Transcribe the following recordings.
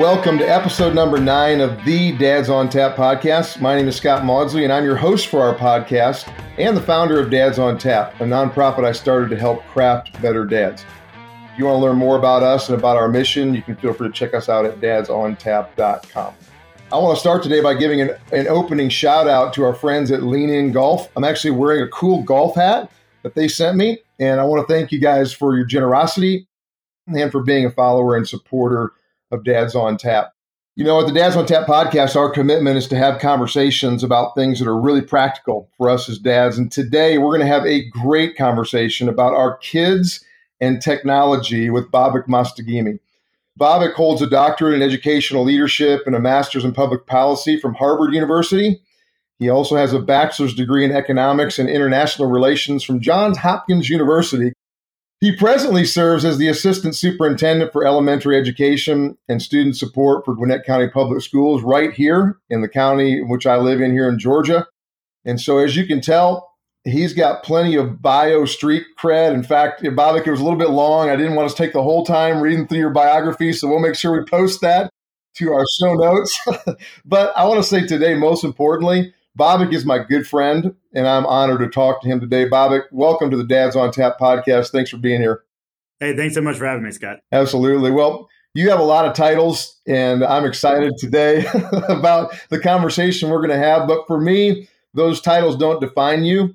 Welcome to episode number nine of the Dads on Tap podcast. My name is Scott Maudsley, and I'm your host for our podcast and the founder of Dads on Tap, a nonprofit I started to help craft better dads. If you want to learn more about us and about our mission, you can feel free to check us out at dadsontap.com. I want to start today by giving an, an opening shout out to our friends at Lean In Golf. I'm actually wearing a cool golf hat that they sent me, and I want to thank you guys for your generosity and for being a follower and supporter of Dads on Tap. You know, at the Dads on Tap podcast, our commitment is to have conversations about things that are really practical for us as dads. And today we're going to have a great conversation about our kids and technology with Babak Mostaghimi. Babak holds a doctorate in educational leadership and a master's in public policy from Harvard University. He also has a bachelor's degree in economics and international relations from Johns Hopkins University. He presently serves as the assistant superintendent for elementary education and student support for Gwinnett County Public Schools right here in the county in which I live in here in Georgia. And so, as you can tell, he's got plenty of bio street cred. In fact, Babak, it was a little bit long. I didn't want to take the whole time reading through your biography, so we'll make sure we post that to our show notes. but I want to say today, most importantly, Babak is my good friend, and I'm honored to talk to him today. Babak, welcome to the Dads on Tap podcast. Thanks for being here. Hey, thanks so much for having me, Scott. Absolutely. Well, you have a lot of titles, and I'm excited today about the conversation we're going to have. But for me, those titles don't define you.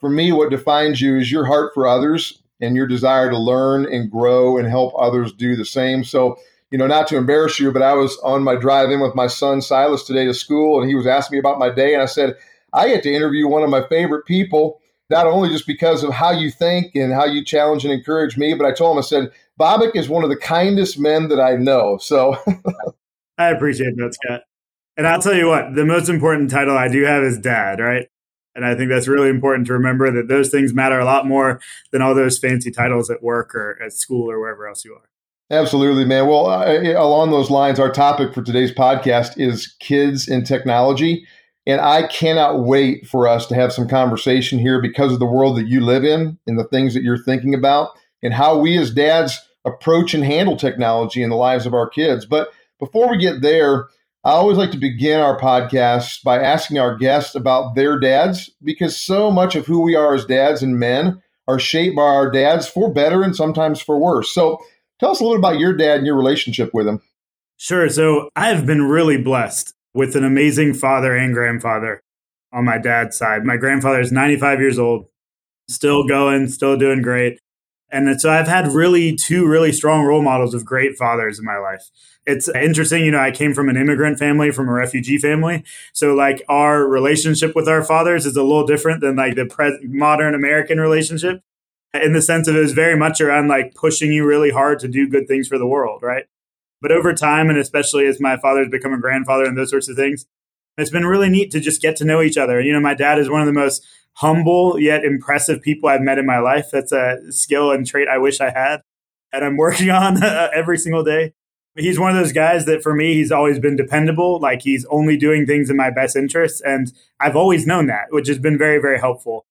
For me, what defines you is your heart for others and your desire to learn and grow and help others do the same. So, you know, not to embarrass you, but I was on my drive in with my son Silas today to school, and he was asking me about my day, and I said, I get to interview one of my favorite people, not only just because of how you think and how you challenge and encourage me, but I told him, I said, Babak is one of the kindest men that I know. So I appreciate that, Scott. And I'll tell you what, the most important title I do have is dad, right? And I think that's really important to remember that those things matter a lot more than all those fancy titles at work or at school or wherever else you are. Absolutely, man. Well, along those lines, our topic for today's podcast is kids and technology. And I cannot wait for us to have some conversation here because of the world that you live in and the things that you're thinking about and how we as dads approach and handle technology in the lives of our kids. But before we get there, I always like to begin our podcast by asking our guests about their dads because so much of who we are as dads and men are shaped by our dads for better and sometimes for worse. So, Tell us a little about your dad and your relationship with him. Sure. So I've been really blessed with an amazing father and grandfather on my dad's side. My grandfather is 95 years old, still going, still doing great. And so I've had really two really strong role models of great fathers in my life. It's interesting, you know, I came from an immigrant family, from a refugee family. So like our relationship with our fathers is a little different than like the pre- modern American relationship in the sense of it was very much around like pushing you really hard to do good things for the world, right? But over time, and especially as my father's become a grandfather and those sorts of things, it's been really neat to just get to know each other. You know, my dad is one of the most humble yet impressive people I've met in my life. That's a skill and trait I wish I had, and I'm working on uh, every single day. He's one of those guys that for me, he's always been dependable. Like he's only doing things in my best interests. And I've always known that, which has been very, very helpful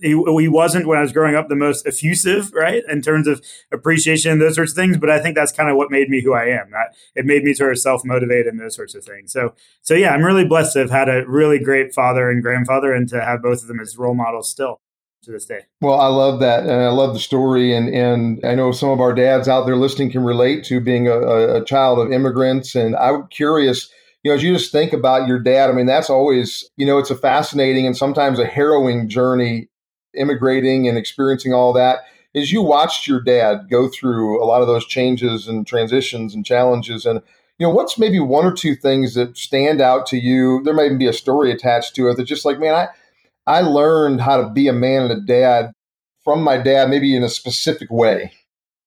he, he wasn't when I was growing up the most effusive, right, in terms of appreciation and those sorts of things. But I think that's kind of what made me who I am. it made me sort of self motivated and those sorts of things. So, so yeah, I'm really blessed to have had a really great father and grandfather, and to have both of them as role models still to this day. Well, I love that, and I love the story, and and I know some of our dads out there listening can relate to being a, a child of immigrants, and I'm curious you know, as you just think about your dad, I mean, that's always, you know, it's a fascinating and sometimes a harrowing journey immigrating and experiencing all that is you watched your dad go through a lot of those changes and transitions and challenges and you know what's maybe one or two things that stand out to you? There may even be a story attached to it that's just like man i i learned how to be a man and a dad from my dad maybe in a specific way.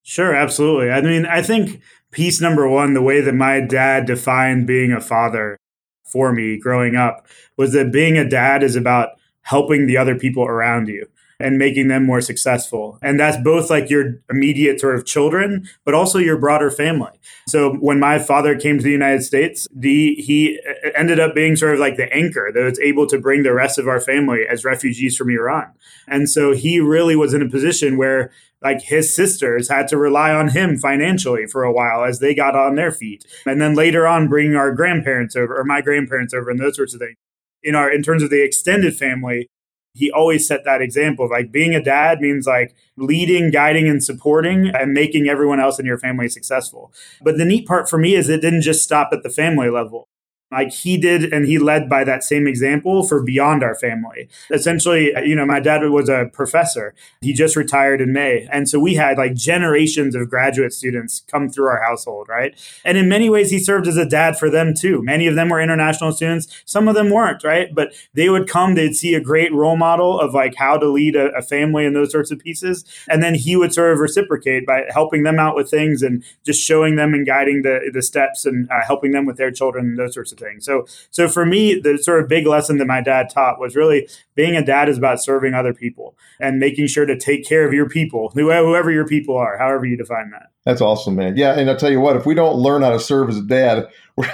Sure absolutely. I mean i think piece number one the way that my dad defined being a father for me growing up was that being a dad is about helping the other people around you and making them more successful. And that's both like your immediate sort of children, but also your broader family. So when my father came to the United States, the he ended up being sort of like the anchor that was able to bring the rest of our family as refugees from Iran. And so he really was in a position where like his sisters had to rely on him financially for a while as they got on their feet. And then later on bringing our grandparents over or my grandparents over and those sorts of things. In our in terms of the extended family, he always set that example. Like being a dad means like leading, guiding, and supporting and making everyone else in your family successful. But the neat part for me is it didn't just stop at the family level like he did and he led by that same example for beyond our family. Essentially you know my dad was a professor. He just retired in may. And so we had like generations of graduate students come through our household right? And in many ways he served as a dad for them too. Many of them were international students. Some of them weren't right? But they would come they'd see a great role model of like how to lead a, a family and those sorts of pieces. And then he would sort of reciprocate by helping them out with things and just showing them and guiding the the steps and uh, helping them with their children and those sorts of thing. So, so for me, the sort of big lesson that my dad taught was really being a dad is about serving other people and making sure to take care of your people, whoever your people are, however you define that. That's awesome, man. Yeah, and I'll tell you what, if we don't learn how to serve as a dad, we're,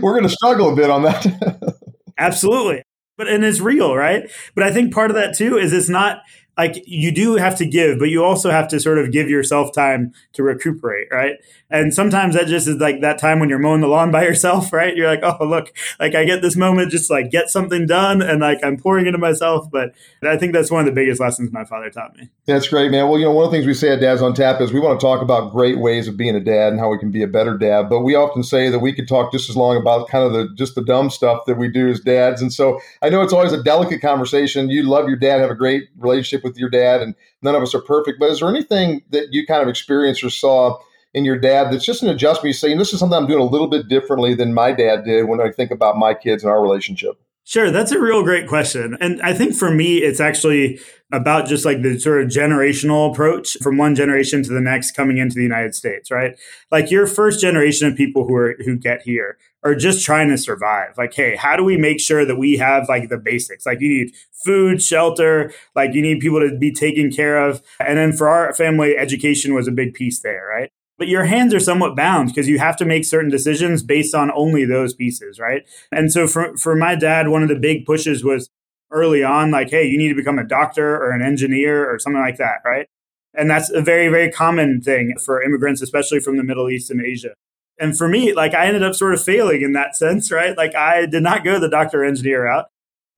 we're going to struggle a bit on that. Absolutely. But and it's real, right? But I think part of that too is it's not like you do have to give, but you also have to sort of give yourself time to recuperate, right? And sometimes that just is like that time when you're mowing the lawn by yourself, right? You're like, oh, look, like I get this moment just like get something done and like I'm pouring into myself. But I think that's one of the biggest lessons my father taught me. That's great, man. Well, you know, one of the things we say at Dads on Tap is we want to talk about great ways of being a dad and how we can be a better dad. But we often say that we could talk just as long about kind of the just the dumb stuff that we do as dads. And so I know it's always a delicate conversation. You love your dad, have a great relationship with your dad, and none of us are perfect. But is there anything that you kind of experienced or saw? in your dad that's just an adjustment you saying this is something i'm doing a little bit differently than my dad did when i think about my kids and our relationship sure that's a real great question and i think for me it's actually about just like the sort of generational approach from one generation to the next coming into the united states right like your first generation of people who are who get here are just trying to survive like hey how do we make sure that we have like the basics like you need food shelter like you need people to be taken care of and then for our family education was a big piece there right but your hands are somewhat bound because you have to make certain decisions based on only those pieces, right? And so for, for my dad, one of the big pushes was early on, like, hey, you need to become a doctor or an engineer or something like that, right? And that's a very, very common thing for immigrants, especially from the Middle East and Asia. And for me, like, I ended up sort of failing in that sense, right? Like, I did not go the doctor engineer route.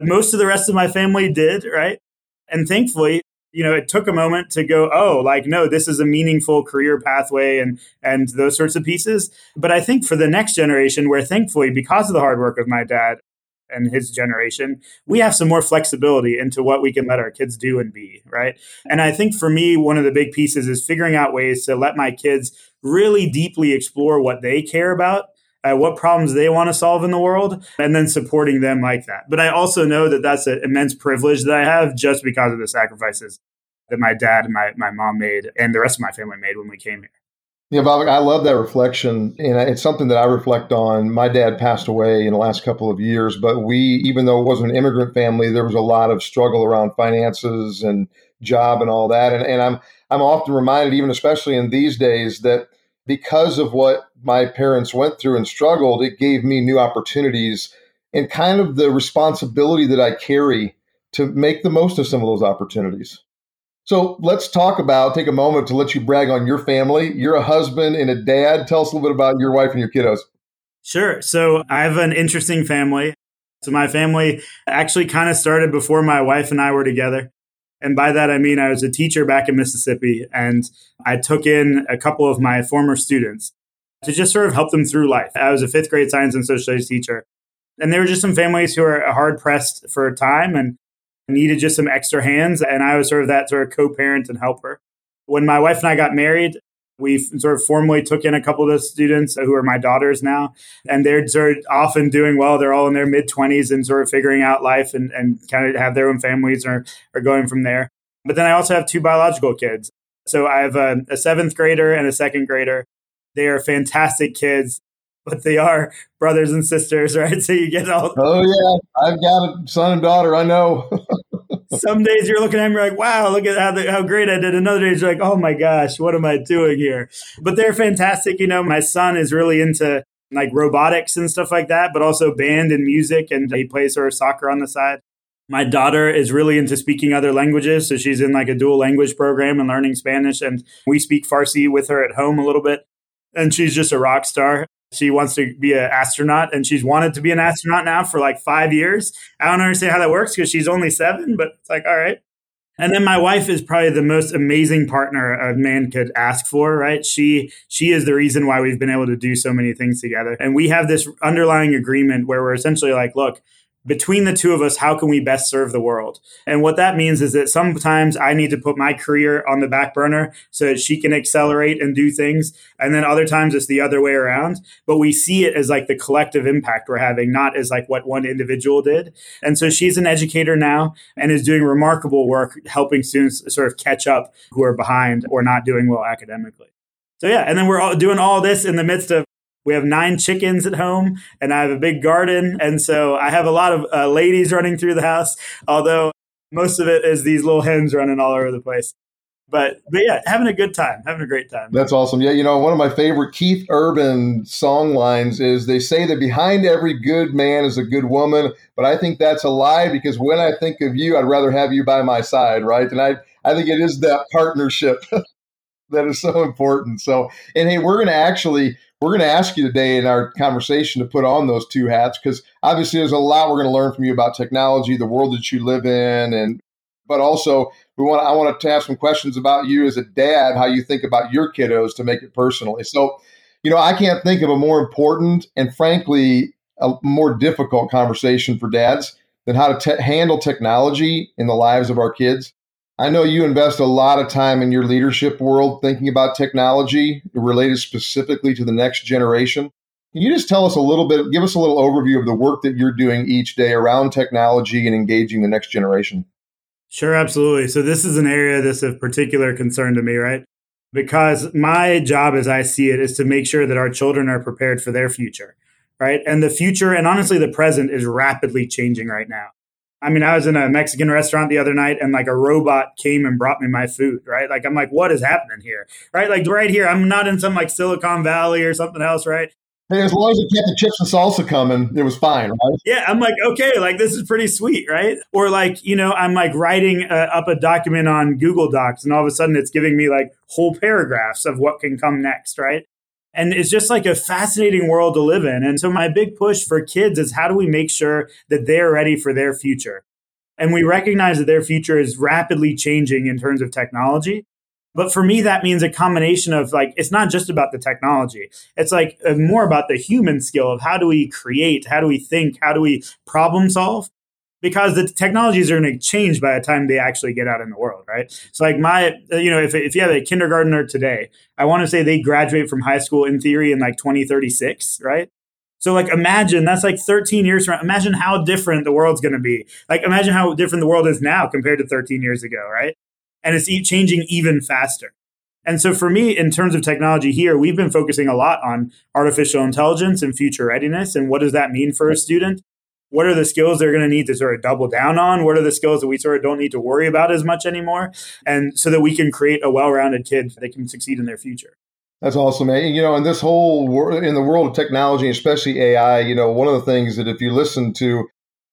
Most of the rest of my family did, right? And thankfully, you know, it took a moment to go, oh, like, no, this is a meaningful career pathway and and those sorts of pieces. But I think for the next generation, where thankfully, because of the hard work of my dad and his generation, we have some more flexibility into what we can let our kids do and be, right? And I think for me, one of the big pieces is figuring out ways to let my kids really deeply explore what they care about uh, what problems they want to solve in the world, and then supporting them like that. But I also know that that's an immense privilege that I have just because of the sacrifices that my dad and my, my mom made and the rest of my family made when we came here. Yeah, Bob, I love that reflection. And it's something that I reflect on. My dad passed away in the last couple of years, but we, even though it wasn't an immigrant family, there was a lot of struggle around finances and job and all that. And, and I'm, I'm often reminded, even especially in these days, that because of what my parents went through and struggled, it gave me new opportunities and kind of the responsibility that I carry to make the most of some of those opportunities. So let's talk about, take a moment to let you brag on your family. You're a husband and a dad. Tell us a little bit about your wife and your kiddos. Sure. So I have an interesting family. So my family actually kind of started before my wife and I were together. And by that, I mean I was a teacher back in Mississippi and I took in a couple of my former students to just sort of help them through life. I was a fifth grade science and social studies teacher. And there were just some families who were hard pressed for time and needed just some extra hands. And I was sort of that sort of co parent and helper. When my wife and I got married, we sort of formally took in a couple of the students who are my daughters now, and they're sort of often doing well. They're all in their mid 20s and sort of figuring out life and, and kind of have their own families or are going from there. But then I also have two biological kids. So I have a, a seventh grader and a second grader. They are fantastic kids, but they are brothers and sisters, right? So you get all. Oh, yeah. I've got a son and daughter. I know. some days you're looking at me like, wow, look at how, the, how great I did. Another day you're like, oh my gosh, what am I doing here? But they're fantastic. You know, my son is really into like robotics and stuff like that, but also band and music, and he plays of soccer on the side. My daughter is really into speaking other languages. So she's in like a dual language program and learning Spanish. And we speak Farsi with her at home a little bit. And she's just a rock star. She wants to be an astronaut and she's wanted to be an astronaut now for like five years. I don't understand how that works because she's only seven, but it's like, all right. And then my wife is probably the most amazing partner a man could ask for, right? She she is the reason why we've been able to do so many things together. And we have this underlying agreement where we're essentially like, look, between the two of us, how can we best serve the world? And what that means is that sometimes I need to put my career on the back burner so that she can accelerate and do things. And then other times it's the other way around. But we see it as like the collective impact we're having, not as like what one individual did. And so she's an educator now and is doing remarkable work helping students sort of catch up who are behind or not doing well academically. So yeah, and then we're all doing all this in the midst of we have nine chickens at home and I have a big garden. And so I have a lot of uh, ladies running through the house, although most of it is these little hens running all over the place. But, but yeah, having a good time, having a great time. That's awesome. Yeah, you know, one of my favorite Keith Urban song lines is they say that behind every good man is a good woman, but I think that's a lie because when I think of you, I'd rather have you by my side, right? And I, I think it is that partnership that is so important. So, and hey, we're going to actually we're going to ask you today in our conversation to put on those two hats because obviously there's a lot we're going to learn from you about technology, the world that you live in, and but also we want I want to have some questions about you as a dad, how you think about your kiddos to make it personally. So, you know, I can't think of a more important and frankly a more difficult conversation for dads than how to te- handle technology in the lives of our kids. I know you invest a lot of time in your leadership world thinking about technology related specifically to the next generation. Can you just tell us a little bit, give us a little overview of the work that you're doing each day around technology and engaging the next generation? Sure, absolutely. So, this is an area that's of particular concern to me, right? Because my job, as I see it, is to make sure that our children are prepared for their future, right? And the future, and honestly, the present is rapidly changing right now. I mean, I was in a Mexican restaurant the other night and like a robot came and brought me my food, right? Like, I'm like, what is happening here? Right? Like, right here, I'm not in some like Silicon Valley or something else, right? Hey, as long as it kept the chips and salsa coming, it was fine, right? Yeah, I'm like, okay, like this is pretty sweet, right? Or like, you know, I'm like writing uh, up a document on Google Docs, and all of a sudden it's giving me like whole paragraphs of what can come next, right? And it's just like a fascinating world to live in. And so my big push for kids is how do we make sure that they're ready for their future? And we recognize that their future is rapidly changing in terms of technology. But for me, that means a combination of like, it's not just about the technology. It's like uh, more about the human skill of how do we create? How do we think? How do we problem solve? Because the technologies are going to change by the time they actually get out in the world, right? So, like my, uh, you know, if, if you have a kindergartner today, I want to say they graduate from high school in theory in like 2036, right? So, like, imagine that's like 13 years from. Imagine how different the world's going to be. Like, imagine how different the world is now compared to 13 years ago, right? And it's changing even faster. And so, for me, in terms of technology here, we've been focusing a lot on artificial intelligence and future readiness. And what does that mean for a student? What are the skills they're going to need to sort of double down on? What are the skills that we sort of don't need to worry about as much anymore? And so that we can create a well rounded kid that can succeed in their future. That's awesome, man. You know, in this whole world, in the world of technology, especially AI, you know, one of the things that if you listen to,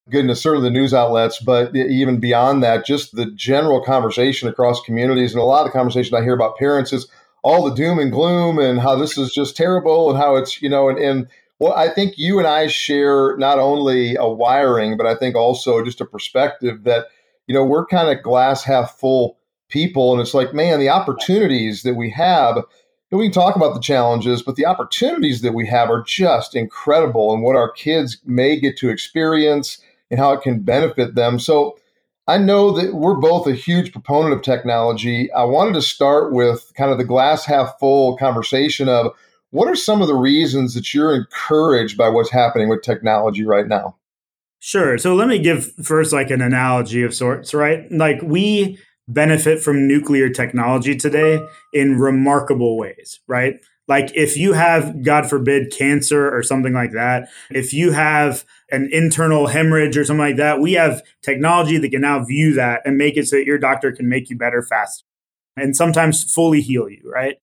goodness, certainly the news outlets, but even beyond that, just the general conversation across communities, and a lot of the conversation I hear about parents is all the doom and gloom and how this is just terrible and how it's, you know, and, and well, I think you and I share not only a wiring, but I think also just a perspective that, you know, we're kind of glass half full people. And it's like, man, the opportunities that we have, we can talk about the challenges, but the opportunities that we have are just incredible and what our kids may get to experience and how it can benefit them. So I know that we're both a huge proponent of technology. I wanted to start with kind of the glass half full conversation of what are some of the reasons that you're encouraged by what's happening with technology right now? Sure. So let me give first like an analogy of sorts, right? Like we benefit from nuclear technology today in remarkable ways, right? Like if you have, God forbid, cancer or something like that, if you have an internal hemorrhage or something like that, we have technology that can now view that and make it so that your doctor can make you better faster and sometimes fully heal you, right?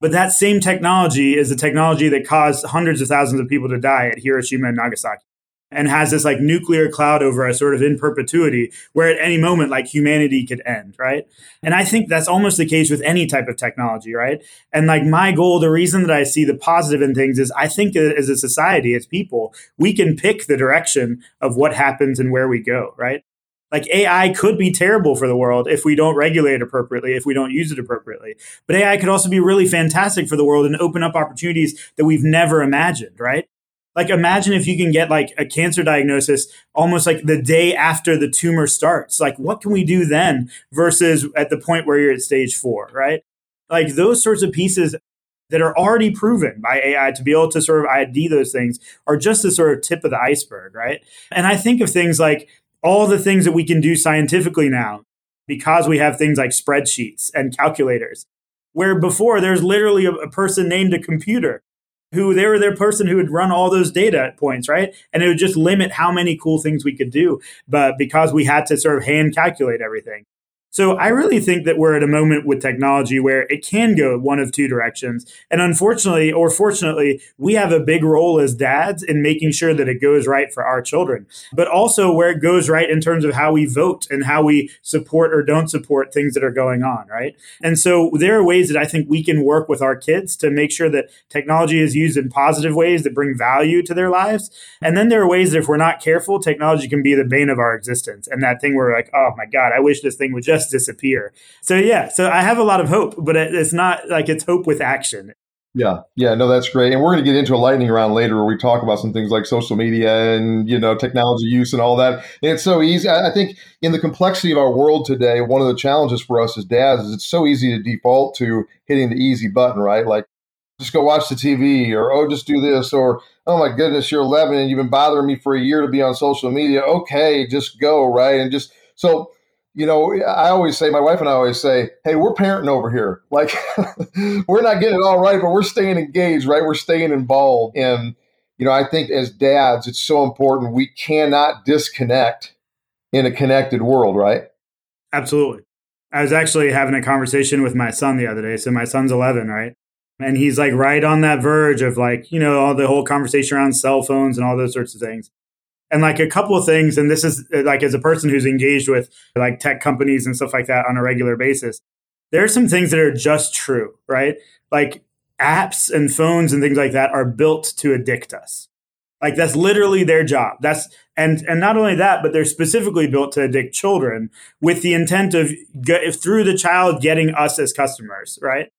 But that same technology is the technology that caused hundreds of thousands of people to die at Hiroshima and Nagasaki and has this like nuclear cloud over us sort of in perpetuity where at any moment like humanity could end right? And i think that's almost the case with any type of technology right? And like my goal the reason that i see the positive in things is i think as a society as people we can pick the direction of what happens and where we go right like AI could be terrible for the world if we don't regulate it appropriately, if we don't use it appropriately. But AI could also be really fantastic for the world and open up opportunities that we've never imagined, right? Like imagine if you can get like a cancer diagnosis almost like the day after the tumor starts. Like what can we do then versus at the point where you're at stage 4, right? Like those sorts of pieces that are already proven by AI to be able to sort of ID those things are just the sort of tip of the iceberg, right? And I think of things like all the things that we can do scientifically now because we have things like spreadsheets and calculators, where before there's literally a, a person named a computer who they were their person who would run all those data points, right? And it would just limit how many cool things we could do. But because we had to sort of hand calculate everything. So I really think that we're at a moment with technology where it can go one of two directions. And unfortunately, or fortunately, we have a big role as dads in making sure that it goes right for our children, but also where it goes right in terms of how we vote and how we support or don't support things that are going on, right? And so there are ways that I think we can work with our kids to make sure that technology is used in positive ways that bring value to their lives. And then there are ways that if we're not careful, technology can be the bane of our existence. And that thing where we're like, oh my God, I wish this thing would just disappear. So yeah, so I have a lot of hope, but it's not like it's hope with action. Yeah, yeah, no, that's great. And we're going to get into a lightning round later where we talk about some things like social media and you know technology use and all that. And it's so easy. I think in the complexity of our world today, one of the challenges for us as dads is it's so easy to default to hitting the easy button, right? Like just go watch the TV or oh, just do this or oh my goodness, you're 11 and you've been bothering me for a year to be on social media. Okay, just go, right? And just so you know, I always say, my wife and I always say, hey, we're parenting over here. Like, we're not getting it all right, but we're staying engaged, right? We're staying involved. And, you know, I think as dads, it's so important. We cannot disconnect in a connected world, right? Absolutely. I was actually having a conversation with my son the other day. So my son's 11, right? And he's like right on that verge of like, you know, all the whole conversation around cell phones and all those sorts of things and like a couple of things and this is uh, like as a person who's engaged with like tech companies and stuff like that on a regular basis there are some things that are just true right like apps and phones and things like that are built to addict us like that's literally their job that's and and not only that but they're specifically built to addict children with the intent of if through the child getting us as customers right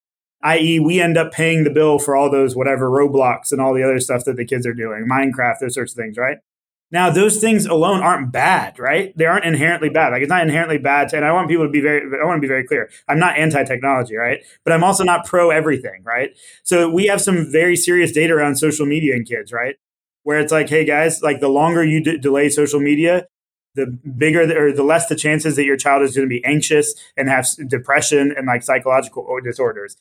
i.e., we end up paying the bill for all those whatever Roblox and all the other stuff that the kids are doing, Minecraft, those sorts of things, right? Now, those things alone aren't bad, right? They aren't inherently bad. Like it's not inherently bad. To, and I want people to be very, I want to be very clear. I'm not anti-technology, right? But I'm also not pro everything, right? So we have some very serious data around social media and kids, right? Where it's like, hey guys, like the longer you d- delay social media, the bigger the, or the less the chances that your child is going to be anxious and have depression and like psychological disorders.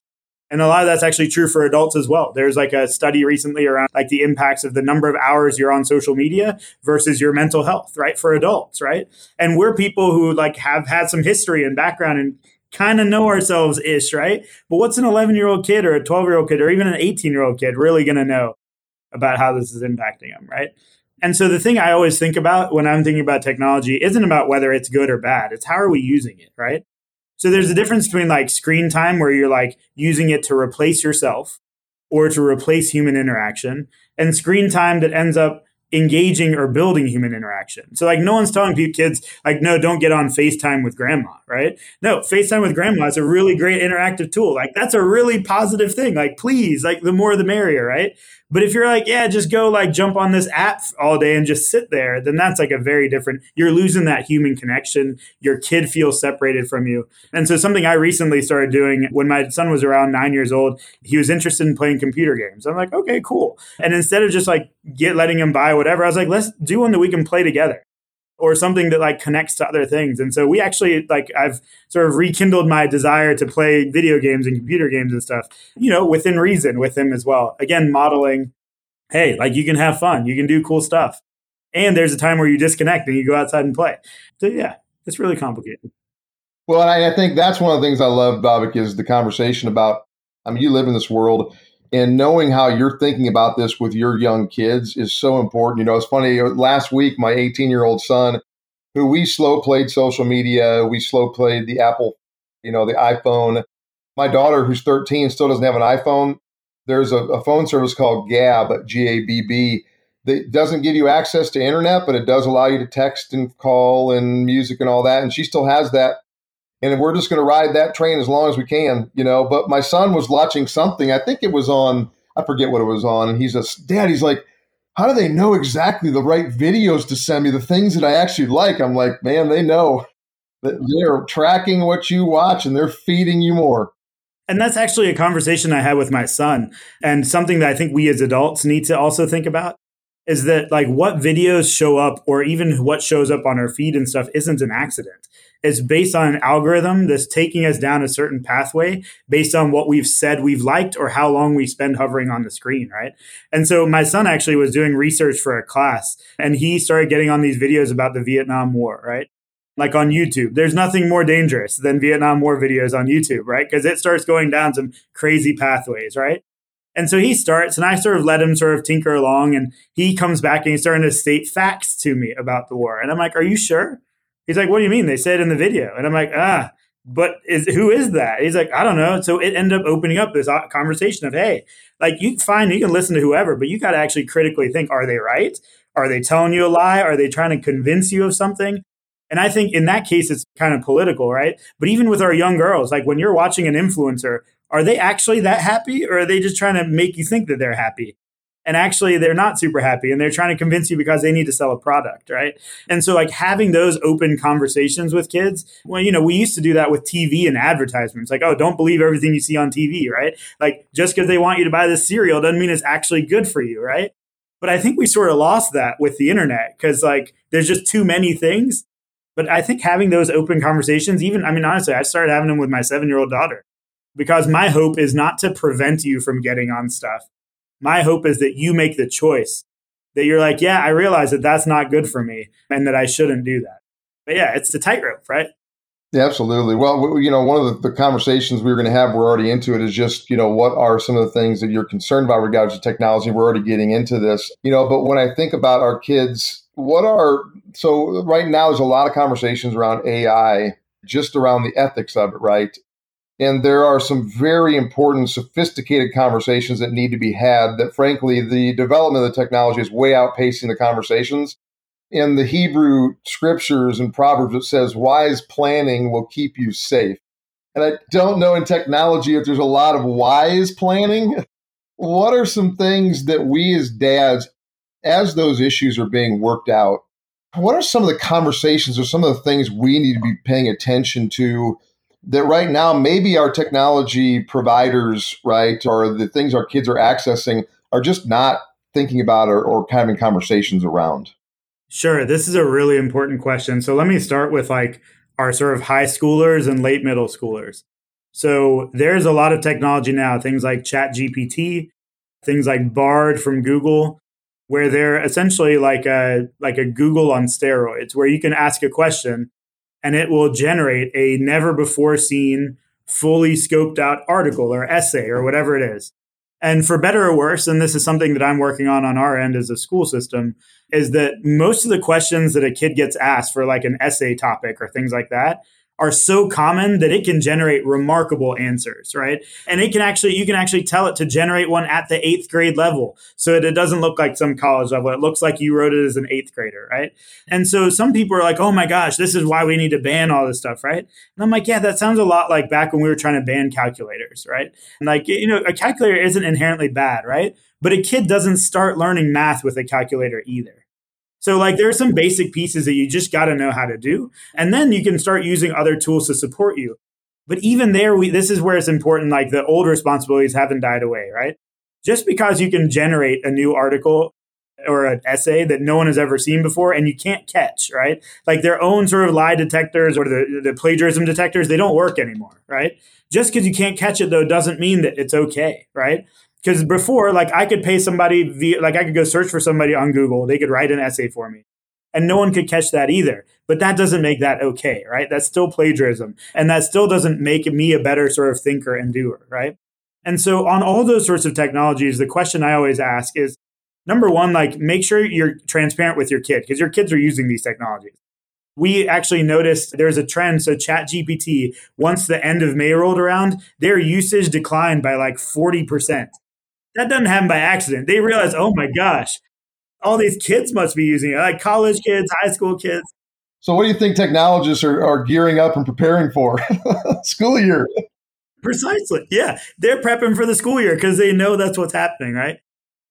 And a lot of that's actually true for adults as well. There's like a study recently around like the impacts of the number of hours you're on social media versus your mental health, right? For adults, right? And we're people who like have had some history and background and kind of know ourselves ish, right? But what's an 11 year old kid or a 12 year old kid or even an 18 year old kid really going to know about how this is impacting them, right? And so the thing I always think about when I'm thinking about technology isn't about whether it's good or bad. It's how are we using it, right? So there's a difference between like screen time where you're like using it to replace yourself or to replace human interaction and screen time that ends up engaging or building human interaction. So like no one's telling kids like no don't get on FaceTime with grandma, right? No, FaceTime with grandma is a really great interactive tool. Like that's a really positive thing. Like please, like the more the merrier, right? But if you're like, yeah, just go like jump on this app all day and just sit there, then that's like a very different, you're losing that human connection. Your kid feels separated from you. And so something I recently started doing when my son was around nine years old, he was interested in playing computer games. I'm like, okay, cool. And instead of just like get letting him buy whatever, I was like, let's do one that we can play together. Or something that like connects to other things. And so we actually like I've sort of rekindled my desire to play video games and computer games and stuff, you know, within reason with him as well. Again, modeling, hey, like you can have fun, you can do cool stuff. And there's a time where you disconnect and you go outside and play. So yeah, it's really complicated. Well, I, I think that's one of the things I love, Babak, is the conversation about. I mean, you live in this world, and knowing how you're thinking about this with your young kids is so important. You know, it's funny. Last week, my 18 year old son, who we slow played social media, we slow played the Apple, you know, the iPhone. My daughter, who's 13, still doesn't have an iPhone. There's a, a phone service called Gabb, G A B B, that doesn't give you access to internet, but it does allow you to text and call and music and all that. And she still has that and we're just going to ride that train as long as we can, you know. But my son was watching something. I think it was on. I forget what it was on, and he's just, Dad. He's like, how do they know exactly the right videos to send me? The things that I actually like. I'm like, man, they know that they're tracking what you watch and they're feeding you more. And that's actually a conversation I had with my son, and something that I think we as adults need to also think about is that like what videos show up or even what shows up on our feed and stuff isn't an accident is based on an algorithm that's taking us down a certain pathway based on what we've said we've liked or how long we spend hovering on the screen, right? And so my son actually was doing research for a class and he started getting on these videos about the Vietnam War, right? Like on YouTube. There's nothing more dangerous than Vietnam War videos on YouTube, right? Because it starts going down some crazy pathways, right? And so he starts, and I sort of let him sort of tinker along, and he comes back and he's starting to state facts to me about the war. And I'm like, Are you sure? He's like, what do you mean? They said in the video. And I'm like, ah, but is who is that? He's like, I don't know. So it ended up opening up this uh, conversation of, hey, like you find you can listen to whoever, but you got to actually critically think, are they right? Are they telling you a lie? Are they trying to convince you of something? And I think in that case, it's kind of political, right? But even with our young girls, like when you're watching an influencer, are they actually that happy or are they just trying to make you think that they're happy? And actually they're not super happy and they're trying to convince you because they need to sell a product right? And so like having those open conversations with kids well you know we used to do that with tv and advertisements. Like oh don't believe everything you see on tv right? Like just because they want you to buy this cereal doesn't mean it's actually good for you right? But i think we sort of lost that with the internet because like there's just too many things. But i think having those open conversations even i mean honestly i started having them with my seven year old daughter because my hope is not to prevent you from getting on stuff my hope is that you make the choice that you're like, yeah, I realize that that's not good for me and that I shouldn't do that. But yeah, it's the tightrope, right? Yeah, absolutely. Well, you know, one of the, the conversations we are going to have, we're already into it, is just, you know, what are some of the things that you're concerned about regards to technology? We're already getting into this, you know, but when I think about our kids, what are, so right now there's a lot of conversations around AI, just around the ethics of it, right? And there are some very important, sophisticated conversations that need to be had that, frankly, the development of the technology is way outpacing the conversations. In the Hebrew scriptures and Proverbs, it says, wise planning will keep you safe. And I don't know in technology if there's a lot of wise planning. What are some things that we as dads, as those issues are being worked out, what are some of the conversations or some of the things we need to be paying attention to that right now maybe our technology providers, right, or the things our kids are accessing are just not thinking about or, or having conversations around? Sure. This is a really important question. So let me start with like our sort of high schoolers and late middle schoolers. So there's a lot of technology now, things like Chat GPT, things like Bard from Google, where they're essentially like a like a Google on steroids, where you can ask a question and it will generate a never before seen, fully scoped out article or essay or whatever it is. And for better or worse, and this is something that I'm working on on our end as a school system, is that most of the questions that a kid gets asked for like an essay topic or things like that are so common that it can generate remarkable answers, right? And it can actually, you can actually tell it to generate one at the eighth grade level so that it doesn't look like some college level. It looks like you wrote it as an eighth grader, right? And so some people are like, oh my gosh, this is why we need to ban all this stuff, right? And I'm like, yeah, that sounds a lot like back when we were trying to ban calculators, right? And like, you know, a calculator isn't inherently bad, right? But a kid doesn't start learning math with a calculator either. So, like, there are some basic pieces that you just got to know how to do. And then you can start using other tools to support you. But even there, we, this is where it's important. Like, the old responsibilities haven't died away, right? Just because you can generate a new article or an essay that no one has ever seen before and you can't catch, right? Like their own sort of lie detectors or the, the plagiarism detectors, they don't work anymore, right? Just because you can't catch it though doesn't mean that it's okay, right? Because before, like I could pay somebody via, like I could go search for somebody on Google, they could write an essay for me and no one could catch that either. But that doesn't make that okay, right? That's still plagiarism. And that still doesn't make me a better sort of thinker and doer, right? And so on all those sorts of technologies, the question I always ask is number one, like make sure you're transparent with your kid because your kids are using these technologies. We actually noticed there's a trend. So ChatGPT, once the end of May rolled around, their usage declined by like 40%. That doesn't happen by accident. They realize, oh my gosh, all these kids must be using it, like college kids, high school kids. So, what do you think technologists are, are gearing up and preparing for? school year. Precisely. Yeah. They're prepping for the school year because they know that's what's happening, right?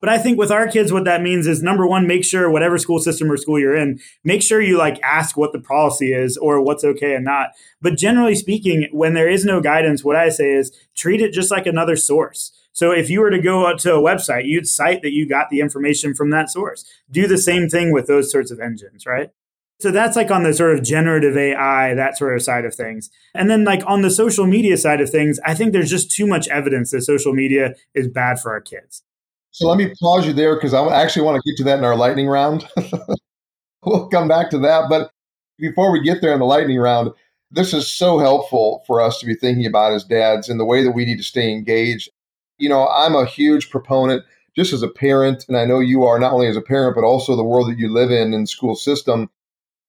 But I think with our kids, what that means is number one, make sure whatever school system or school you're in, make sure you like ask what the policy is or what's okay and not. But generally speaking, when there is no guidance, what I say is treat it just like another source. So if you were to go out to a website, you'd cite that you got the information from that source. Do the same thing with those sorts of engines, right? So that's like on the sort of generative AI, that sort of side of things. And then like on the social media side of things, I think there's just too much evidence that social media is bad for our kids. So let me pause you there because I actually want to get to that in our lightning round. we'll come back to that. But before we get there in the lightning round, this is so helpful for us to be thinking about as dads and the way that we need to stay engaged you know, I'm a huge proponent just as a parent, and I know you are not only as a parent, but also the world that you live in in school system,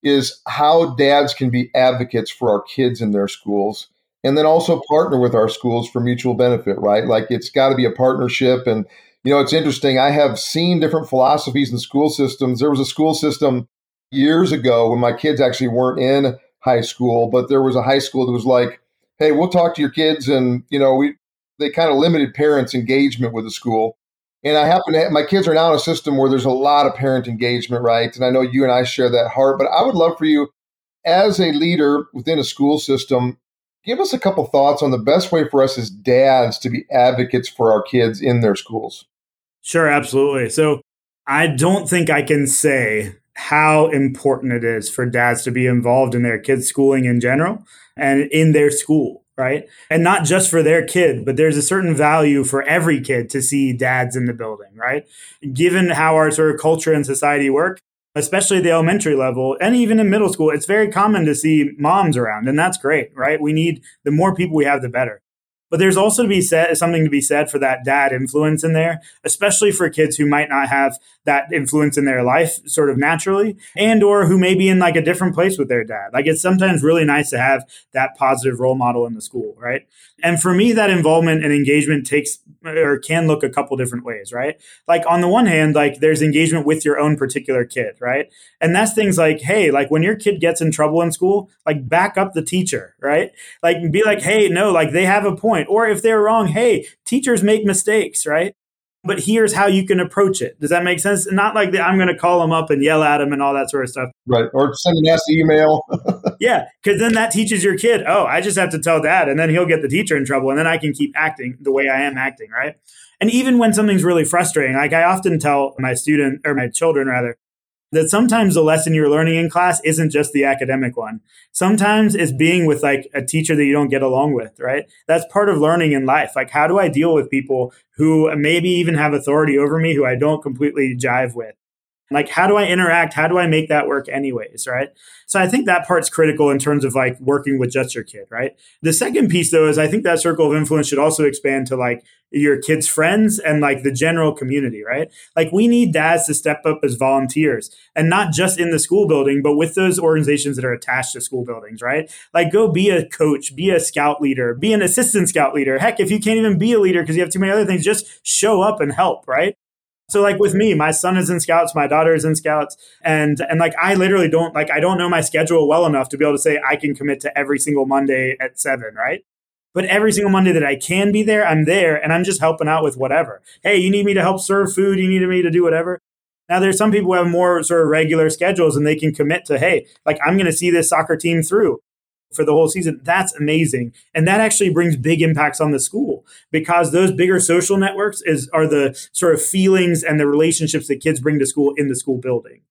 is how dads can be advocates for our kids in their schools and then also partner with our schools for mutual benefit, right? Like it's got to be a partnership. And, you know, it's interesting. I have seen different philosophies in school systems. There was a school system years ago when my kids actually weren't in high school, but there was a high school that was like, hey, we'll talk to your kids and, you know, we, they kind of limited parents' engagement with the school. And I happen to have, my kids are now in a system where there's a lot of parent engagement, right? And I know you and I share that heart, but I would love for you as a leader within a school system, give us a couple thoughts on the best way for us as dads to be advocates for our kids in their schools. Sure, absolutely. So I don't think I can say how important it is for dads to be involved in their kids' schooling in general and in their school right? And not just for their kid, but there's a certain value for every kid to see dads in the building, right? Given how our sort of culture and society work, especially at the elementary level and even in middle school, it's very common to see moms around, and that's great, right? We need the more people we have, the better. But there's also to be said something to be said for that dad influence in there, especially for kids who might not have that influence in their life sort of naturally and or who may be in like a different place with their dad. Like it's sometimes really nice to have that positive role model in the school, right? And for me that involvement and engagement takes or can look a couple different ways, right? Like on the one hand, like there's engagement with your own particular kid, right? And that's things like, hey, like when your kid gets in trouble in school, like back up the teacher, right? Like be like, hey, no, like they have a point. Or if they're wrong, hey, teachers make mistakes, right? But here's how you can approach it. Does that make sense? Not like I'm going to call them up and yell at them and all that sort of stuff. Right. Or send a nasty email. yeah. Because then that teaches your kid, oh, I just have to tell dad and then he'll get the teacher in trouble. And then I can keep acting the way I am acting. Right. And even when something's really frustrating, like I often tell my student or my children rather, that sometimes the lesson you're learning in class isn't just the academic one. Sometimes it's being with like a teacher that you don't get along with, right? That's part of learning in life. Like, how do I deal with people who maybe even have authority over me who I don't completely jive with? Like, how do I interact? How do I make that work anyways? Right. So I think that part's critical in terms of like working with just your kid. Right. The second piece though is I think that circle of influence should also expand to like your kids' friends and like the general community. Right. Like we need dads to step up as volunteers and not just in the school building, but with those organizations that are attached to school buildings. Right. Like go be a coach, be a scout leader, be an assistant scout leader. Heck, if you can't even be a leader because you have too many other things, just show up and help. Right. So like with me, my son is in scouts, my daughter is in scouts, and and like I literally don't like I don't know my schedule well enough to be able to say I can commit to every single Monday at seven, right? But every single Monday that I can be there, I'm there and I'm just helping out with whatever. Hey, you need me to help serve food, you need me to do whatever. Now there's some people who have more sort of regular schedules and they can commit to, hey, like I'm gonna see this soccer team through. For the whole season. That's amazing. And that actually brings big impacts on the school because those bigger social networks is are the sort of feelings and the relationships that kids bring to school in the school building.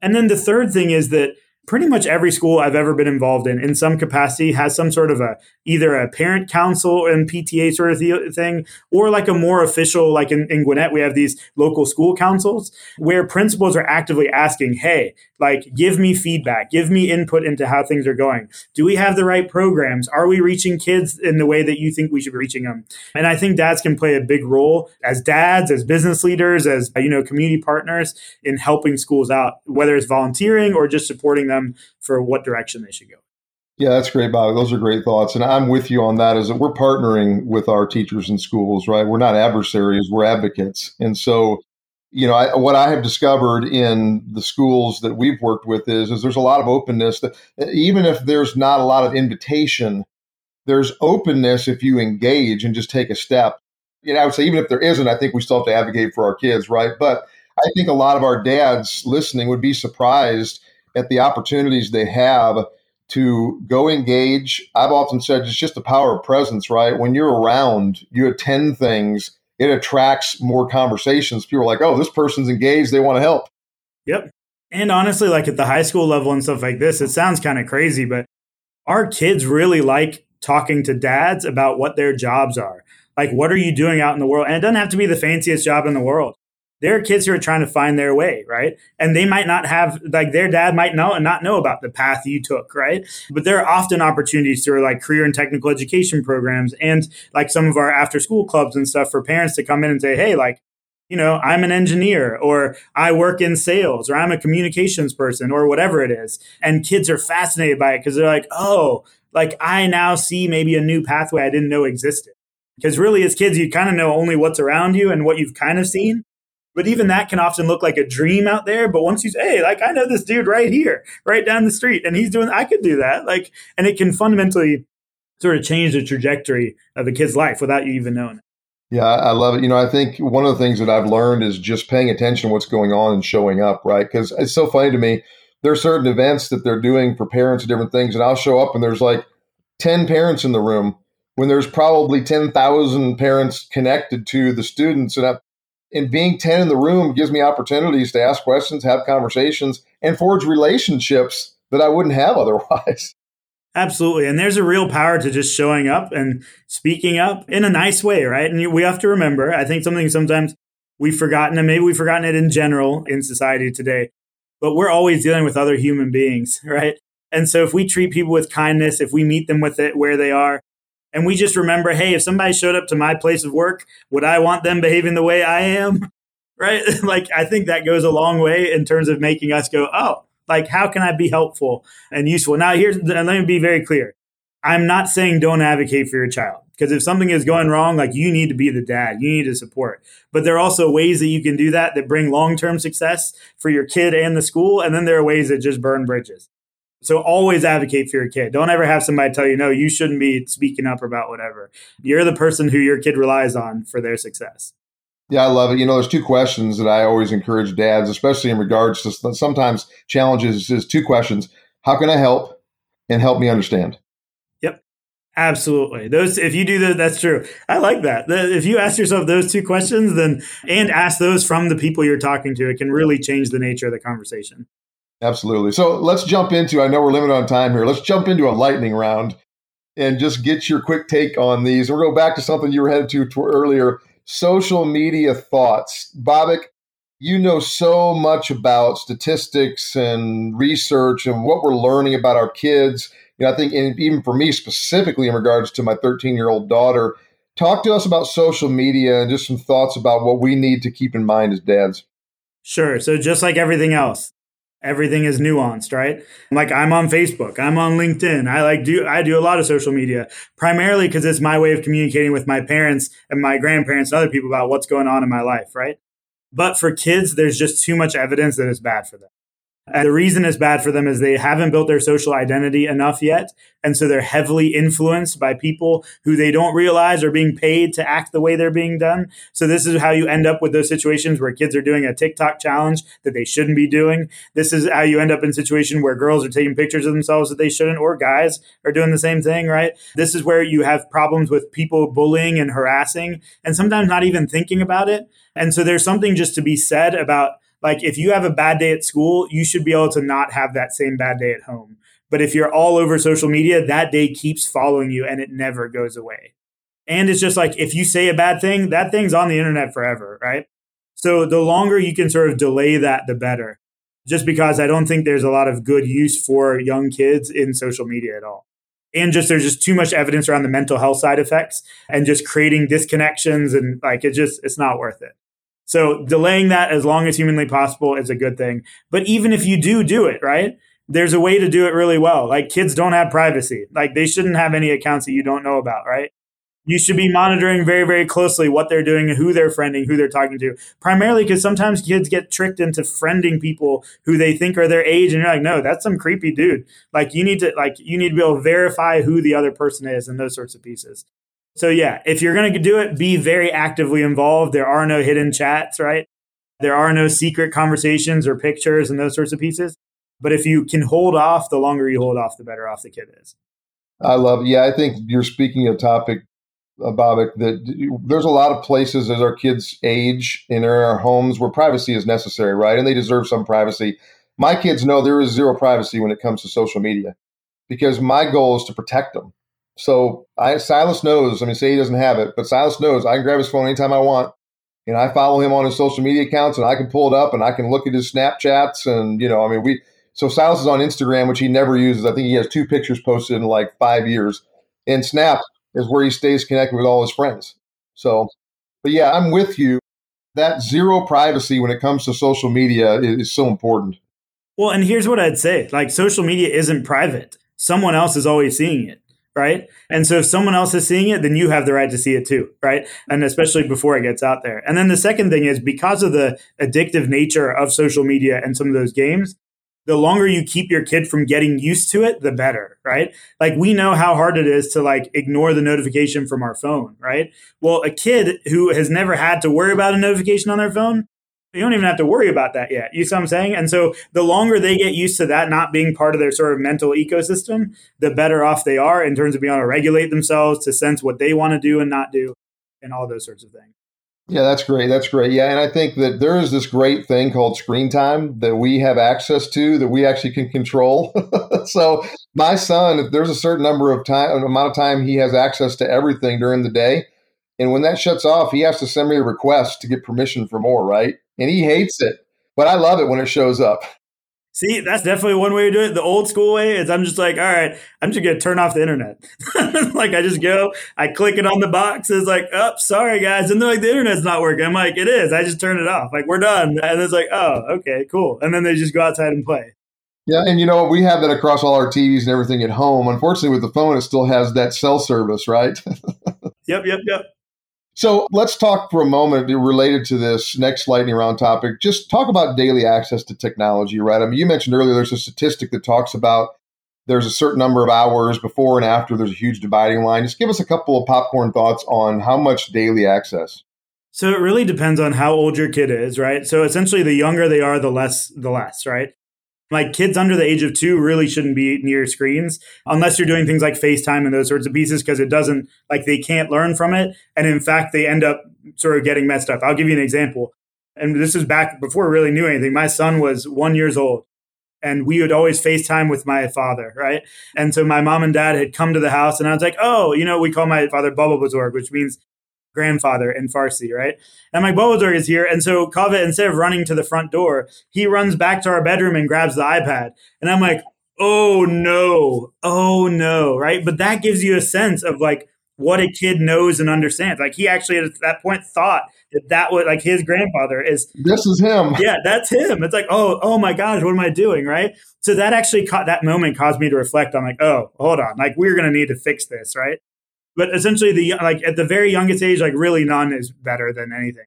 And then the third thing is that pretty much every school I've ever been involved in, in some capacity, has some sort of a either a parent council and PTA sort of thing, or like a more official, like in, in Gwinnett, we have these local school councils where principals are actively asking, hey, like give me feedback, give me input into how things are going. Do we have the right programs? Are we reaching kids in the way that you think we should be reaching them? And I think dads can play a big role as dads, as business leaders, as you know, community partners in helping schools out, whether it's volunteering or just supporting them for what direction they should go. Yeah, that's great, Bob. Those are great thoughts. And I'm with you on that is that we're partnering with our teachers and schools, right? We're not adversaries, we're advocates. And so, you know, I, what I have discovered in the schools that we've worked with is, is there's a lot of openness that even if there's not a lot of invitation, there's openness if you engage and just take a step. You know, I would say even if there isn't, I think we still have to advocate for our kids, right? But I think a lot of our dads listening would be surprised at the opportunities they have to go engage. I've often said it's just the power of presence, right? When you're around, you attend things, it attracts more conversations. People are like, oh, this person's engaged, they want to help. Yep. And honestly, like at the high school level and stuff like this, it sounds kind of crazy, but our kids really like talking to dads about what their jobs are. Like, what are you doing out in the world? And it doesn't have to be the fanciest job in the world there are kids who are trying to find their way, right? And they might not have like their dad might know and not know about the path you took, right? But there are often opportunities through like career and technical education programs and like some of our after school clubs and stuff for parents to come in and say, hey, like, you know, I'm an engineer or I work in sales or I'm a communications person or whatever it is. And kids are fascinated by it because they're like, oh, like I now see maybe a new pathway I didn't know existed. Because really, as kids, you kind of know only what's around you and what you've kind of seen. But even that can often look like a dream out there. But once you say, hey, like I know this dude right here, right down the street, and he's doing, I could do that. Like, and it can fundamentally sort of change the trajectory of a kid's life without you even knowing it. Yeah, I love it. You know, I think one of the things that I've learned is just paying attention to what's going on and showing up, right? Because it's so funny to me. There are certain events that they're doing for parents and different things, and I'll show up and there's like 10 parents in the room when there's probably 10,000 parents connected to the students. And I, and being 10 in the room gives me opportunities to ask questions, have conversations, and forge relationships that I wouldn't have otherwise. Absolutely. And there's a real power to just showing up and speaking up in a nice way, right? And we have to remember, I think something sometimes we've forgotten, and maybe we've forgotten it in general in society today, but we're always dealing with other human beings, right? And so if we treat people with kindness, if we meet them with it where they are, and we just remember, hey, if somebody showed up to my place of work, would I want them behaving the way I am? Right? like, I think that goes a long way in terms of making us go, oh, like, how can I be helpful and useful? Now, here's, let me be very clear. I'm not saying don't advocate for your child because if something is going wrong, like you need to be the dad, you need to support. But there are also ways that you can do that that bring long term success for your kid and the school. And then there are ways that just burn bridges. So always advocate for your kid. Don't ever have somebody tell you, no, you shouldn't be speaking up about whatever. You're the person who your kid relies on for their success. Yeah, I love it. You know, there's two questions that I always encourage dads, especially in regards to sometimes challenges, is two questions. How can I help? And help me understand. Yep. Absolutely. Those if you do that, that's true. I like that. If you ask yourself those two questions, then and ask those from the people you're talking to, it can really change the nature of the conversation. Absolutely. So let's jump into, I know we're limited on time here. Let's jump into a lightning round and just get your quick take on these. We'll go back to something you were headed to, earlier social media thoughts. Babak, you know so much about statistics and research and what we're learning about our kids. You know, I think, even for me specifically, in regards to my 13 year old daughter, talk to us about social media and just some thoughts about what we need to keep in mind as dads. Sure. So, just like everything else, everything is nuanced, right? Like I'm on Facebook, I'm on LinkedIn. I like do I do a lot of social media primarily because it's my way of communicating with my parents and my grandparents and other people about what's going on in my life, right? But for kids, there's just too much evidence that it's bad for them. And the reason it's bad for them is they haven't built their social identity enough yet. And so they're heavily influenced by people who they don't realize are being paid to act the way they're being done. So this is how you end up with those situations where kids are doing a TikTok challenge that they shouldn't be doing. This is how you end up in situation where girls are taking pictures of themselves that they shouldn't, or guys are doing the same thing, right? This is where you have problems with people bullying and harassing and sometimes not even thinking about it. And so there's something just to be said about like if you have a bad day at school, you should be able to not have that same bad day at home. But if you're all over social media, that day keeps following you and it never goes away. And it's just like if you say a bad thing, that thing's on the internet forever, right? So the longer you can sort of delay that, the better. Just because I don't think there's a lot of good use for young kids in social media at all. And just there's just too much evidence around the mental health side effects and just creating disconnections and like it just it's not worth it. So delaying that as long as humanly possible is a good thing. But even if you do do it, right? There's a way to do it really well. Like kids don't have privacy. Like they shouldn't have any accounts that you don't know about, right? You should be monitoring very, very closely what they're doing who they're friending, who they're talking to. Primarily because sometimes kids get tricked into friending people who they think are their age, and you're like, no, that's some creepy dude. Like you need to like you need to be able to verify who the other person is and those sorts of pieces. So yeah, if you're going to do it, be very actively involved. There are no hidden chats, right? There are no secret conversations or pictures and those sorts of pieces. But if you can hold off, the longer you hold off, the better off the kid is. I love it. Yeah, I think you're speaking a topic, uh, Babak, that there's a lot of places as our kids age in our homes where privacy is necessary, right? And they deserve some privacy. My kids know there is zero privacy when it comes to social media because my goal is to protect them. So I, Silas knows. I mean, say he doesn't have it, but Silas knows I can grab his phone anytime I want, and I follow him on his social media accounts, and I can pull it up, and I can look at his Snapchats, and you know, I mean, we. So Silas is on Instagram, which he never uses. I think he has two pictures posted in like five years, and Snap is where he stays connected with all his friends. So, but yeah, I'm with you. That zero privacy when it comes to social media is, is so important. Well, and here's what I'd say: like, social media isn't private. Someone else is always seeing it right? And so if someone else is seeing it, then you have the right to see it too, right? And especially before it gets out there. And then the second thing is because of the addictive nature of social media and some of those games, the longer you keep your kid from getting used to it, the better, right? Like we know how hard it is to like ignore the notification from our phone, right? Well, a kid who has never had to worry about a notification on their phone, you don't even have to worry about that yet. You see what I'm saying? And so the longer they get used to that not being part of their sort of mental ecosystem, the better off they are in terms of being able to regulate themselves, to sense what they want to do and not do, and all those sorts of things. Yeah, that's great. That's great. Yeah, and I think that there is this great thing called screen time that we have access to that we actually can control. so my son, if there's a certain number of time, amount of time he has access to everything during the day, and when that shuts off, he has to send me a request to get permission for more, right? And he hates it. But I love it when it shows up. See, that's definitely one way to do it. The old school way is I'm just like, all right, I'm just gonna turn off the internet. like I just go, I click it on the box. It's like, oh, sorry guys, and they're like, the internet's not working. I'm like, it is. I just turn it off. Like we're done. And it's like, oh, okay, cool. And then they just go outside and play. Yeah, and you know we have that across all our TVs and everything at home. Unfortunately, with the phone, it still has that cell service, right? yep, yep, yep. So let's talk for a moment related to this next lightning round topic. Just talk about daily access to technology, right? I mean, you mentioned earlier there's a statistic that talks about there's a certain number of hours before and after there's a huge dividing line. Just give us a couple of popcorn thoughts on how much daily access. So it really depends on how old your kid is, right? So essentially the younger they are, the less the less, right? Like kids under the age of two really shouldn't be near screens unless you're doing things like FaceTime and those sorts of pieces because it doesn't, like, they can't learn from it. And in fact, they end up sort of getting messed up. I'll give you an example. And this is back before we really knew anything. My son was one years old and we would always FaceTime with my father, right? And so my mom and dad had come to the house, and I was like, oh, you know, we call my father Baba Buzorg, which means grandfather in Farsi, right? And my Bozorg is here. And so Kaveh, instead of running to the front door, he runs back to our bedroom and grabs the iPad. And I'm like, oh no, oh no, right? But that gives you a sense of like what a kid knows and understands. Like he actually at that point thought that that was like his grandfather is. This is him. Yeah, that's him. It's like, oh, oh my gosh, what am I doing, right? So that actually caught that moment caused me to reflect on like, oh, hold on, like we're gonna need to fix this, right? But essentially, the like at the very youngest age, like really none is better than anything.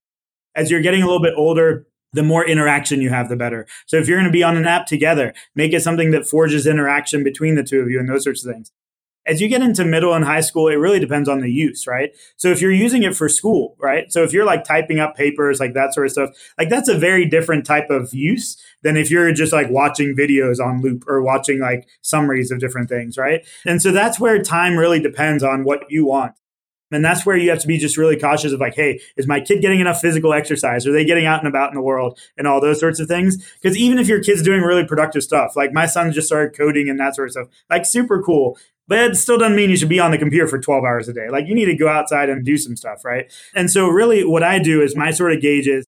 As you're getting a little bit older, the more interaction you have, the better. So if you're going to be on an app together, make it something that forges interaction between the two of you and those sorts of things. As you get into middle and high school, it really depends on the use, right? So if you're using it for school, right? So if you're like typing up papers, like that sort of stuff, like that's a very different type of use than if you're just like watching videos on loop or watching like summaries of different things, right? And so that's where time really depends on what you want. And that's where you have to be just really cautious of like, hey, is my kid getting enough physical exercise? Are they getting out and about in the world and all those sorts of things? Because even if your kid's doing really productive stuff, like my son just started coding and that sort of stuff, like super cool. But it still doesn't mean you should be on the computer for 12 hours a day. Like you need to go outside and do some stuff, right? And so really what I do is my sort of gauge is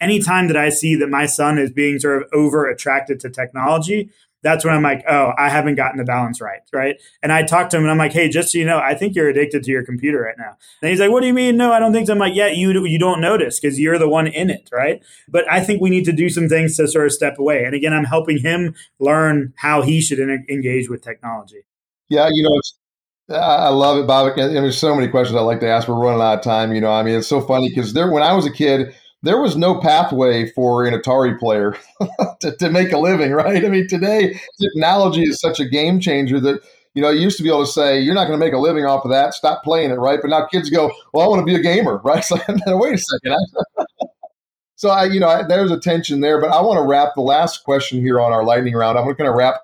anytime that I see that my son is being sort of over attracted to technology, that's when I'm like, oh, I haven't gotten the balance right, right? And I talk to him and I'm like, hey, just so you know, I think you're addicted to your computer right now. And he's like, what do you mean? No, I don't think so. I'm like, yeah, you you don't notice because you're the one in it, right? But I think we need to do some things to sort of step away. And again, I'm helping him learn how he should in- engage with technology. Yeah, you know, I love it, Bob. And there's so many questions I'd like to ask. We're running out of time. You know, I mean, it's so funny because there, when I was a kid, there was no pathway for an Atari player to, to make a living, right? I mean, today technology is such a game changer that you know, you used to be able to say, you're not going to make a living off of that. Stop playing it, right? But now kids go, well, I want to be a gamer, right? So, wait a second. so, I, you know, I, there's a tension there. But I want to wrap the last question here on our lightning round. I'm going to wrap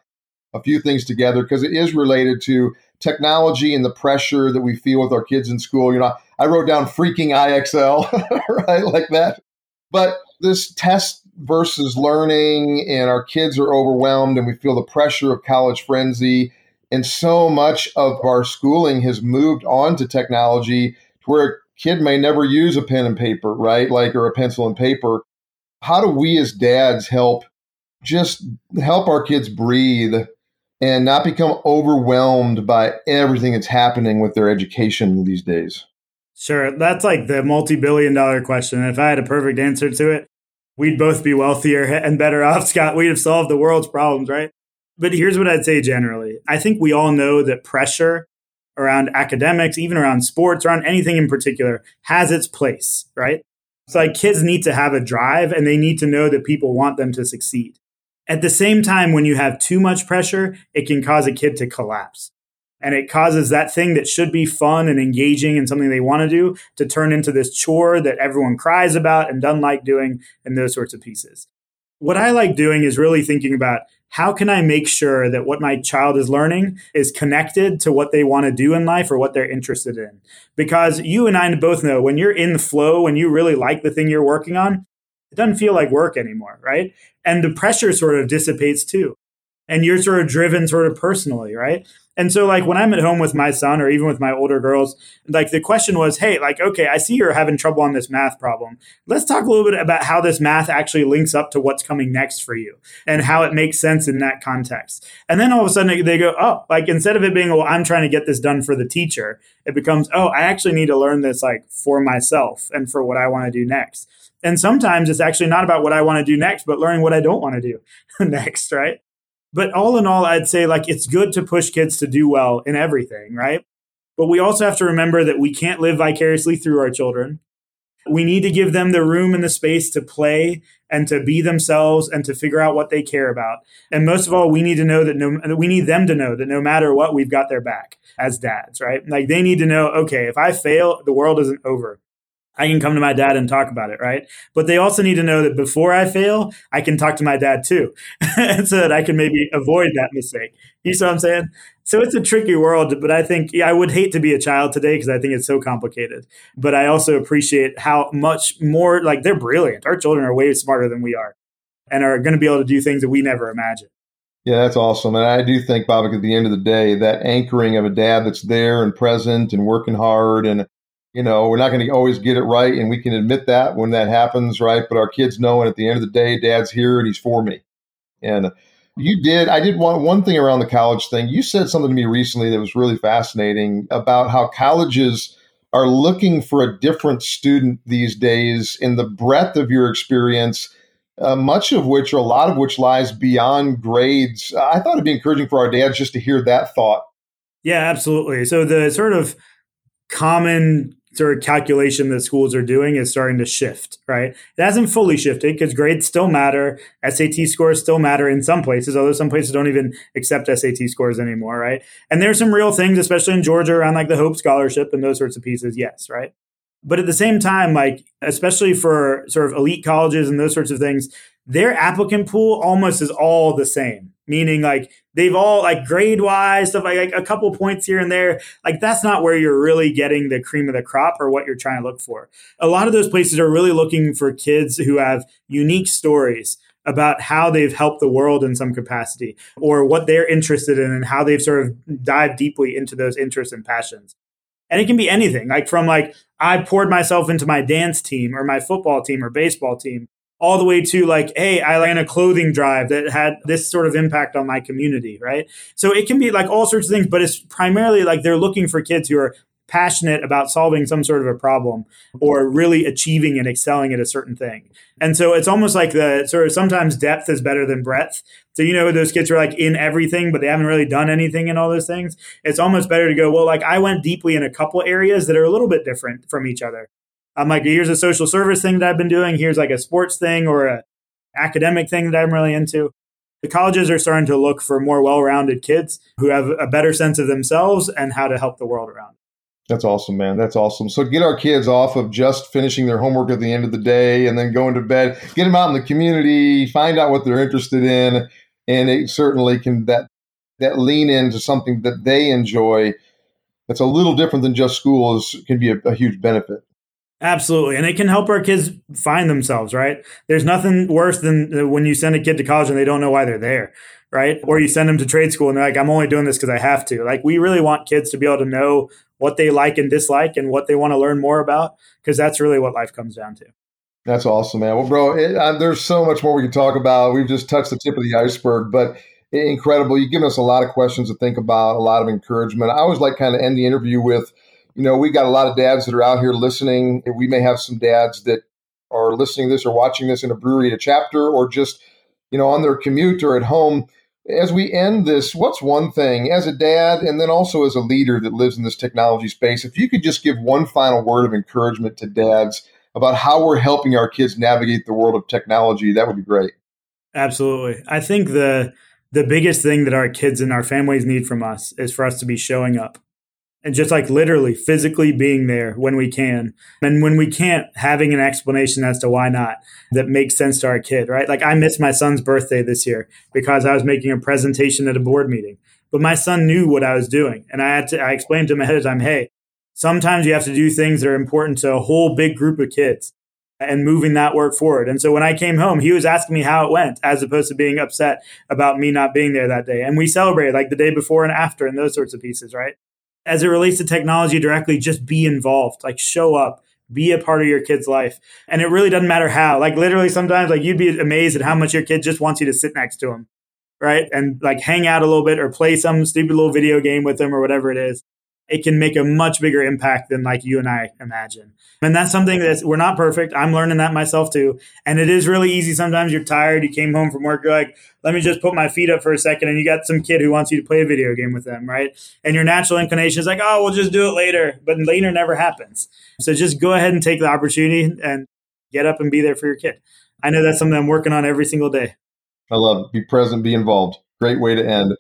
a few things together because it is related to technology and the pressure that we feel with our kids in school. You know, I wrote down freaking IXL, right? Like that. But this test versus learning, and our kids are overwhelmed, and we feel the pressure of college frenzy. And so much of our schooling has moved on to technology to where a kid may never use a pen and paper, right? Like, or a pencil and paper. How do we as dads help just help our kids breathe and not become overwhelmed by everything that's happening with their education these days? Sure. That's like the multi billion dollar question. If I had a perfect answer to it, we'd both be wealthier and better off, Scott. We'd have solved the world's problems, right? But here's what I'd say generally I think we all know that pressure around academics, even around sports, around anything in particular, has its place, right? So, like, kids need to have a drive and they need to know that people want them to succeed. At the same time, when you have too much pressure, it can cause a kid to collapse. And it causes that thing that should be fun and engaging and something they want to do to turn into this chore that everyone cries about and doesn't like doing and those sorts of pieces. What I like doing is really thinking about how can I make sure that what my child is learning is connected to what they want to do in life or what they're interested in? Because you and I both know when you're in the flow, when you really like the thing you're working on, it doesn't feel like work anymore, right? And the pressure sort of dissipates too. And you're sort of driven sort of personally, right? And so, like, when I'm at home with my son or even with my older girls, like, the question was, hey, like, okay, I see you're having trouble on this math problem. Let's talk a little bit about how this math actually links up to what's coming next for you and how it makes sense in that context. And then all of a sudden they go, oh, like, instead of it being, well, I'm trying to get this done for the teacher, it becomes, oh, I actually need to learn this, like, for myself and for what I want to do next. And sometimes it's actually not about what I want to do next, but learning what I don't want to do next, right? But all in all, I'd say like it's good to push kids to do well in everything, right? But we also have to remember that we can't live vicariously through our children. We need to give them the room and the space to play and to be themselves and to figure out what they care about. And most of all, we need to know that no, we need them to know that no matter what, we've got their back as dads, right? Like they need to know, okay, if I fail, the world isn't over. I can come to my dad and talk about it, right? But they also need to know that before I fail, I can talk to my dad too, so that I can maybe avoid that mistake. You see what I'm saying? So it's a tricky world, but I think yeah, I would hate to be a child today because I think it's so complicated. But I also appreciate how much more like they're brilliant. Our children are way smarter than we are, and are going to be able to do things that we never imagined. Yeah, that's awesome. And I do think, Bob, at the end of the day, that anchoring of a dad that's there and present and working hard and you know, we're not going to always get it right, and we can admit that when that happens, right? But our kids know, and at the end of the day, Dad's here and he's for me. And you did. I did want one thing around the college thing. You said something to me recently that was really fascinating about how colleges are looking for a different student these days in the breadth of your experience. Uh, much of which, or a lot of which, lies beyond grades. I thought it'd be encouraging for our dads just to hear that thought. Yeah, absolutely. So the sort of common sort of calculation that schools are doing is starting to shift, right? It hasn't fully shifted because grades still matter. SAT scores still matter in some places, although some places don't even accept SAT scores anymore, right? And there's some real things, especially in Georgia, around like the Hope Scholarship and those sorts of pieces, yes, right? But at the same time, like, especially for sort of elite colleges and those sorts of things, their applicant pool almost is all the same meaning like they've all like grade wise stuff like, like, a couple points here and there. Like that's not where you're really getting the cream of the crop or what you're trying to look for. A lot of those places are really looking for kids who have unique stories about how they've helped the world in some capacity or what they're interested in and how they've sort of dived deeply into those interests and passions. And it can be anything like from like i poured myself into my dance team or my football team or baseball team all the way to like, hey, I ran a clothing drive that had this sort of impact on my community, right? So it can be like all sorts of things, but it's primarily like they're looking for kids who are passionate about solving some sort of a problem or really achieving and excelling at a certain thing. And so it's almost like the sort of sometimes depth is better than breadth. So, you know, those kids are like in everything, but they haven't really done anything in all those things. It's almost better to go, well, like I went deeply in a couple areas that are a little bit different from each other. I'm like, here's a social service thing that I've been doing. Here's like a sports thing or a academic thing that I'm really into. The colleges are starting to look for more well-rounded kids who have a better sense of themselves and how to help the world around. That's awesome, man. That's awesome. So get our kids off of just finishing their homework at the end of the day and then going to bed. Get them out in the community, find out what they're interested in, and it certainly can that that lean into something that they enjoy. That's a little different than just school is can be a, a huge benefit. Absolutely. And it can help our kids find themselves, right? There's nothing worse than when you send a kid to college and they don't know why they're there, right? Or you send them to trade school and they're like, I'm only doing this because I have to. Like, we really want kids to be able to know what they like and dislike and what they want to learn more about because that's really what life comes down to. That's awesome, man. Well, bro, it, there's so much more we can talk about. We've just touched the tip of the iceberg, but incredible. You've given us a lot of questions to think about, a lot of encouragement. I always like kind of end the interview with, you know, we've got a lot of dads that are out here listening. We may have some dads that are listening to this or watching this in a brewery at a chapter or just, you know, on their commute or at home. As we end this, what's one thing as a dad and then also as a leader that lives in this technology space, if you could just give one final word of encouragement to dads about how we're helping our kids navigate the world of technology, that would be great. Absolutely. I think the the biggest thing that our kids and our families need from us is for us to be showing up and just like literally physically being there when we can and when we can't having an explanation as to why not that makes sense to our kid right like i missed my son's birthday this year because i was making a presentation at a board meeting but my son knew what i was doing and i had to i explained to him ahead of time hey sometimes you have to do things that are important to a whole big group of kids and moving that work forward. And so when I came home, he was asking me how it went as opposed to being upset about me not being there that day. And we celebrated like the day before and after and those sorts of pieces, right? As it relates to technology directly, just be involved, like show up, be a part of your kid's life. And it really doesn't matter how. Like literally sometimes like you'd be amazed at how much your kid just wants you to sit next to him. Right. And like hang out a little bit or play some stupid little video game with them or whatever it is it can make a much bigger impact than like you and I imagine. And that's something that we're not perfect. I'm learning that myself too. And it is really easy. Sometimes you're tired. You came home from work. You're like, let me just put my feet up for a second. And you got some kid who wants you to play a video game with them, right? And your natural inclination is like, oh, we'll just do it later. But later never happens. So just go ahead and take the opportunity and get up and be there for your kid. I know that's something I'm working on every single day. I love. Be present, be involved. Great way to end.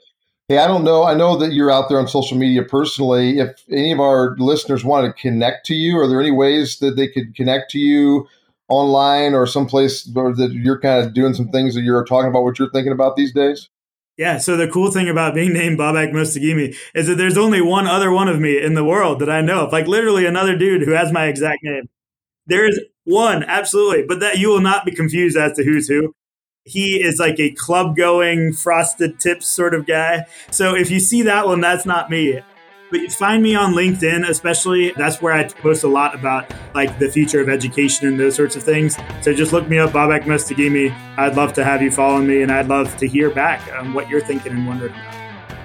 Hey, I don't know. I know that you're out there on social media personally. If any of our listeners want to connect to you, are there any ways that they could connect to you online or someplace or that you're kind of doing some things that you're talking about what you're thinking about these days? Yeah, so the cool thing about being named Babak Mostaghimi is that there's only one other one of me in the world that I know of, like literally another dude who has my exact name. There is one, absolutely, but that you will not be confused as to who's who he is like a club going frosted tips sort of guy. So if you see that one, that's not me. But you find me on LinkedIn, especially. That's where I post a lot about like the future of education and those sorts of things. So just look me up, Babak Mostaghimi. I'd love to have you follow me, and I'd love to hear back on what you're thinking and wondering about.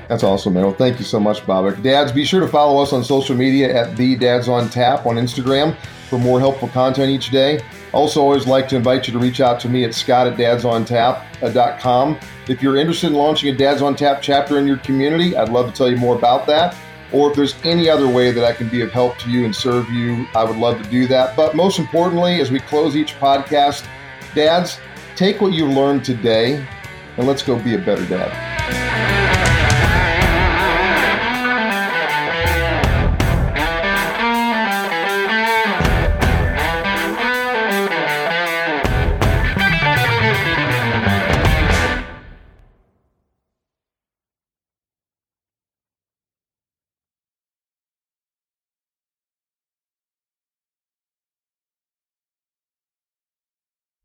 That's awesome, man. Well, thank you so much, Babak. Dads, be sure to follow us on social media at the Dads on Tap on Instagram for more helpful content each day. Also, always like to invite you to reach out to me at scott at dadsontap.com. If you're interested in launching a Dads on Tap chapter in your community, I'd love to tell you more about that. or if there's any other way that I can be of help to you and serve you, I would love to do that. But most importantly, as we close each podcast, dads, take what you learned today and let's go be a better dad.